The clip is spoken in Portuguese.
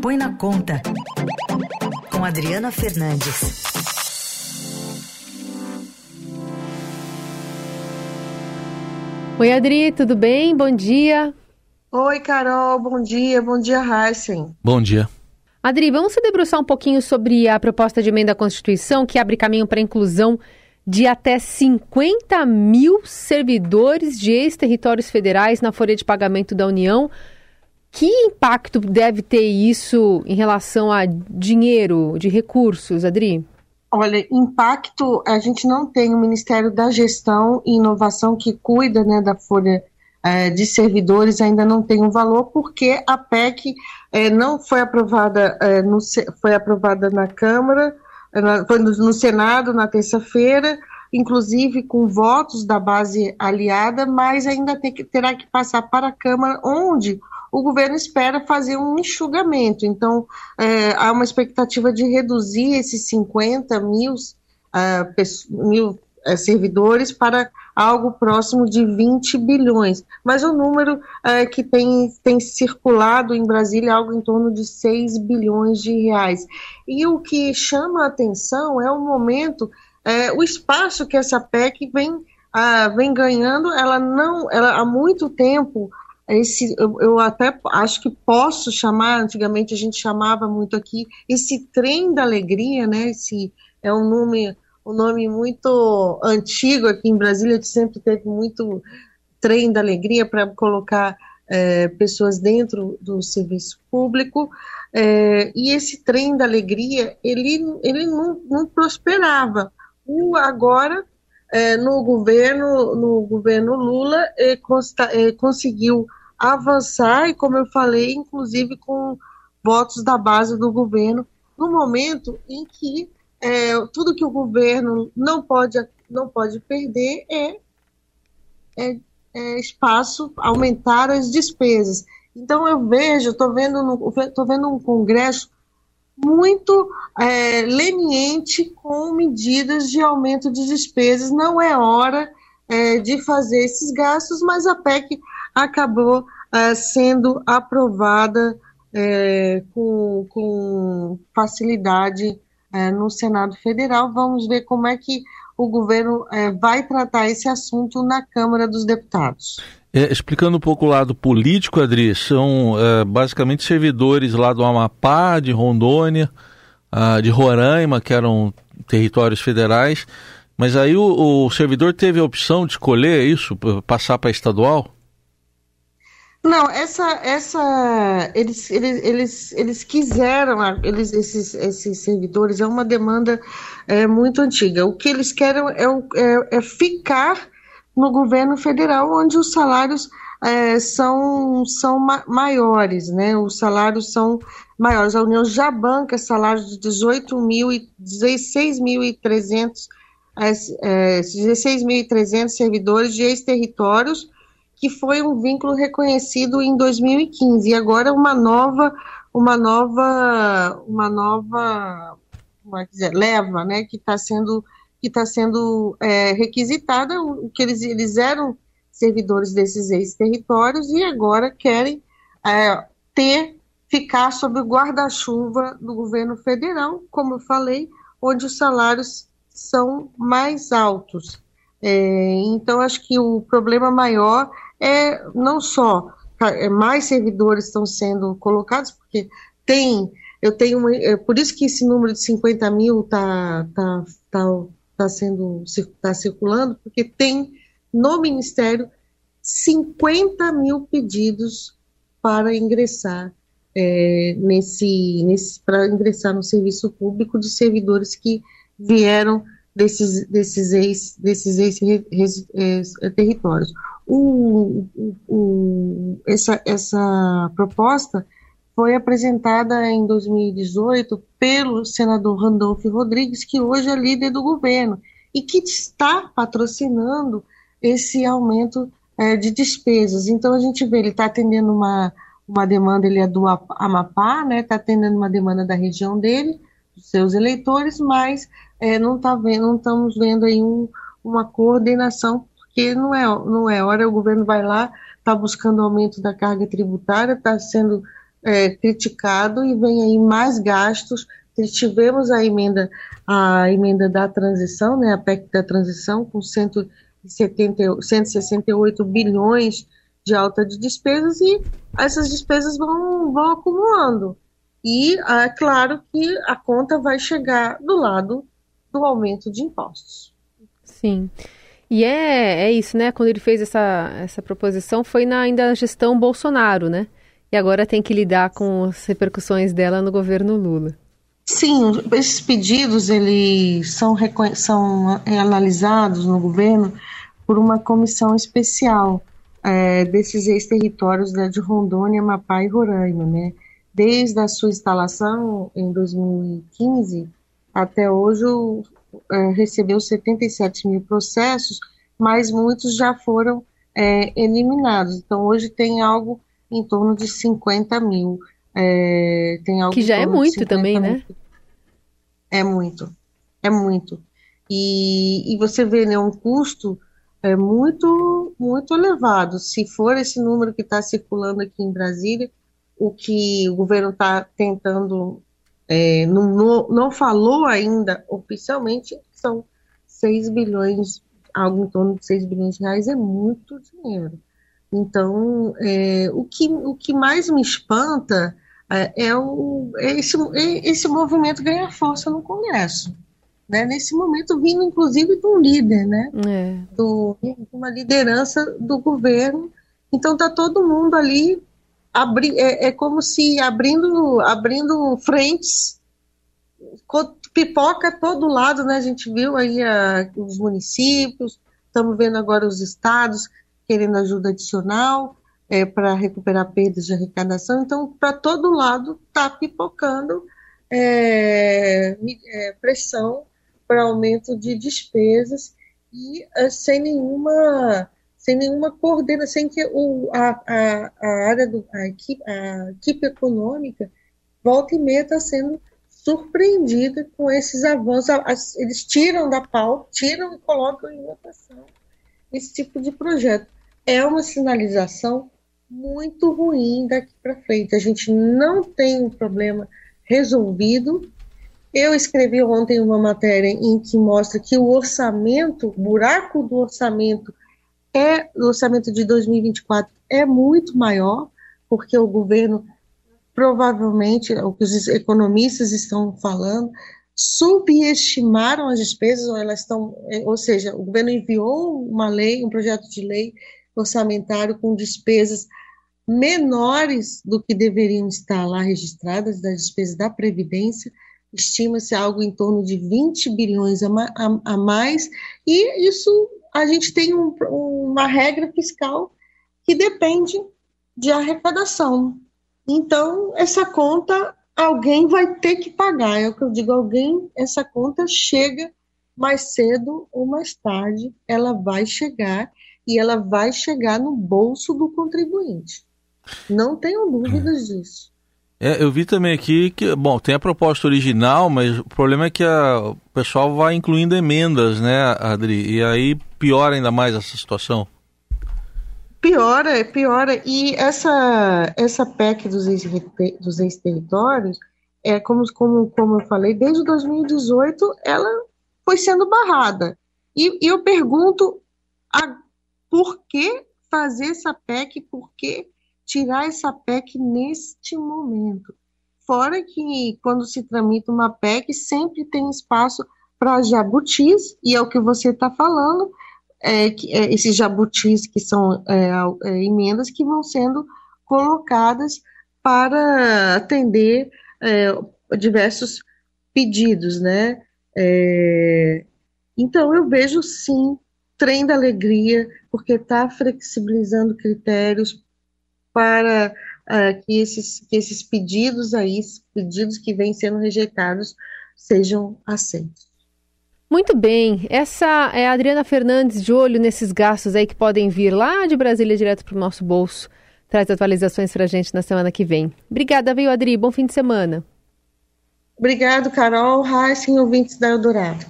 Põe na Conta, com Adriana Fernandes. Oi, Adri, tudo bem? Bom dia. Oi, Carol, bom dia. Bom dia, Heisen. Bom dia. Adri, vamos se debruçar um pouquinho sobre a proposta de emenda à Constituição que abre caminho para a inclusão de até 50 mil servidores de ex-territórios federais na folha de pagamento da União. Que impacto deve ter isso em relação a dinheiro, de recursos, Adri? Olha, impacto, a gente não tem o Ministério da Gestão e Inovação que cuida né, da folha é, de servidores, ainda não tem um valor, porque a PEC é, não foi aprovada, é, no, foi aprovada na Câmara, na, foi no, no Senado na terça-feira, inclusive com votos da base aliada, mas ainda que, terá que passar para a Câmara, onde o governo espera fazer um enxugamento. Então, é, há uma expectativa de reduzir esses 50 mil, uh, mil uh, servidores para algo próximo de 20 bilhões. Mas o número uh, que tem, tem circulado em Brasília é algo em torno de 6 bilhões de reais. E o que chama a atenção é o momento, o espaço que essa PEC vem, vem ganhando, ela não, ela há muito tempo esse, eu, eu, até acho que posso chamar, antigamente a gente chamava muito aqui, esse trem da alegria, né? Esse é um nome, um nome muito antigo aqui em Brasília, gente sempre teve muito trem da alegria para colocar é, pessoas dentro do serviço público. É, e esse trem da alegria, ele, ele não, não prosperava. O, agora, é, no governo no governo Lula, é, consta, é, conseguiu avançar, e como eu falei, inclusive com votos da base do governo, no momento em que é, tudo que o governo não pode, não pode perder é, é, é espaço, aumentar as despesas. Então eu vejo, estou vendo, tô vendo um Congresso muito é, leniente com medidas de aumento de despesas. Não é hora é, de fazer esses gastos, mas a PEC acabou uh, sendo aprovada é, com, com, facilidade é, no Senado Federal. Vamos ver como é que o governo é, vai tratar esse assunto na Câmara dos Deputados. É, explicando um pouco o lado político, Adri, são é, basicamente servidores lá do Amapá, de Rondônia, uh, de Roraima, que eram territórios federais. Mas aí o, o servidor teve a opção de escolher isso, passar para estadual? Não, essa, essa, eles, eles, eles, eles quiseram, eles, esses, esses servidores, é uma demanda é, muito antiga. O que eles querem é, é, é ficar no governo federal, onde os salários é, são, são ma maiores, né? Os salários são maiores. A União já banca salários de 18 mil e 16.300 é, 16.300 é, servidores de ex-territórios que foi um vínculo reconhecido em 2015 e agora uma nova uma nova uma nova como é dizer, leva né que está sendo que está sendo é, requisitada. O que eles eles eram servidores desses ex-territórios e agora querem é, ter ficar sob o guarda-chuva do governo federal como eu falei onde os salários são mais altos. É, então acho que o problema maior é não só é, mais servidores estão sendo colocados, porque tem, eu tenho, uma, é por isso que esse número de 50 mil está tá, tá, tá sendo, está circulando, porque tem no Ministério 50 mil pedidos para ingressar é, nesse, nesse para ingressar no serviço público de servidores que vieram desses, desses ex, desses ex, ex, ex territórios o, o, essa, essa proposta foi apresentada em 2018 pelo senador Randolph Rodrigues, que hoje é líder do governo, e que está patrocinando esse aumento é, de despesas. Então a gente vê, ele está atendendo uma, uma demanda, ele é do Amapá, né? Está atendendo uma demanda da região dele, dos seus eleitores, mas é, não tá vendo, não estamos vendo aí um, uma coordenação porque não é, não é hora, o governo vai lá, está buscando aumento da carga tributária, está sendo é, criticado e vem aí mais gastos. Tivemos a emenda, a emenda da transição, né, a PEC da transição, com 170, 168 bilhões de alta de despesas e essas despesas vão, vão acumulando. E é claro que a conta vai chegar do lado do aumento de impostos. Sim. E é, é isso, né? Quando ele fez essa, essa proposição, foi na ainda gestão Bolsonaro, né? E agora tem que lidar com as repercussões dela no governo Lula. Sim, esses pedidos eles são, são analisados no governo por uma comissão especial é, desses ex-territórios né, de Rondônia, Amapá e Roraima, né? Desde a sua instalação em 2015 até hoje é, recebeu 77 mil processos, mas muitos já foram é, eliminados. Então hoje tem algo em torno de 50 mil. É, tem algo que já é muito também, mil. né? É muito, é muito. E, e você vê né, um custo é muito, muito elevado. Se for esse número que está circulando aqui em Brasília, o que o governo está tentando, é, não, não, não, falou ainda oficialmente, são 6 bilhões, algo em torno de 6 bilhões de reais, é muito dinheiro. Então, é, o, que, o que mais me espanta é, é, o, é esse, é esse movimento ganhar força no Congresso né, nesse momento vindo inclusive de um líder, né, é. do, uma liderança do governo. Então está todo mundo ali abri, é, é, como se abrindo abrindo frentes, pipoca todo lado, né? A gente viu aí a, os municípios, estamos vendo agora os estados querendo ajuda adicional é, para recuperar perdas de arrecadação. Então, para todo lado está pipocando é, é, pressão para aumento de despesas e uh, sem nenhuma sem nenhuma coordenação, sem que o, a, a, a área do a equipe, a equipe econômica volta e meia está sendo surpreendida com esses avanços. Eles tiram da pauta, tiram e colocam em votação esse tipo de projeto. É uma sinalização muito ruim daqui para frente. A gente não tem um problema resolvido, eu escrevi ontem uma matéria em que mostra que o orçamento, o buraco do orçamento é o orçamento de 2024 é muito maior, porque o governo provavelmente, o que os economistas estão falando, subestimaram as despesas, ou elas estão, é, ou seja, o governo enviou uma lei, um projeto de lei orçamentário com despesas menores do que deveriam estar lá registradas, das despesas da Previdência, estima-se algo em torno de 20 bilhões a mais, e isso a gente tem um, uma regra fiscal que depende de arrecadação. Então, essa conta alguém vai ter que pagar. É o que eu digo, alguém, essa conta chega mais cedo ou mais tarde, ela vai chegar e ela vai chegar no bolso do contribuinte. Não tenho dúvidas disso. É, eu vi também aqui que, bom, tem a proposta original, mas o problema é que a, o pessoal vai incluindo emendas, né, Adri? E aí piora ainda mais essa situação. Piora, piora. E essa, essa PEC dos ex-territórios, é, como, como, como eu falei, desde 2018 ela foi sendo barrada. E, e eu pergunto a, por que fazer essa PEC, por que tirar essa PEC neste momento. Fora que, quando se tramita uma PEC, sempre tem espaço para jabutis, e é o que você está falando, é, que, é, esses jabutis que são é, é, emendas que vão sendo colocadas para atender é, diversos pedidos, né? É, então, eu vejo sim trem da alegria, porque está flexibilizando critérios, para uh, que, esses, que esses pedidos aí, pedidos que vêm sendo rejeitados, sejam aceitos. Muito bem, essa é a Adriana Fernandes de olho nesses gastos aí que podem vir lá de Brasília direto para o nosso bolso. Traz atualizações para a gente na semana que vem. Obrigada, viu, Adri? Bom fim de semana. Obrigado, Carol, Heisen, ouvintes da Eldorado.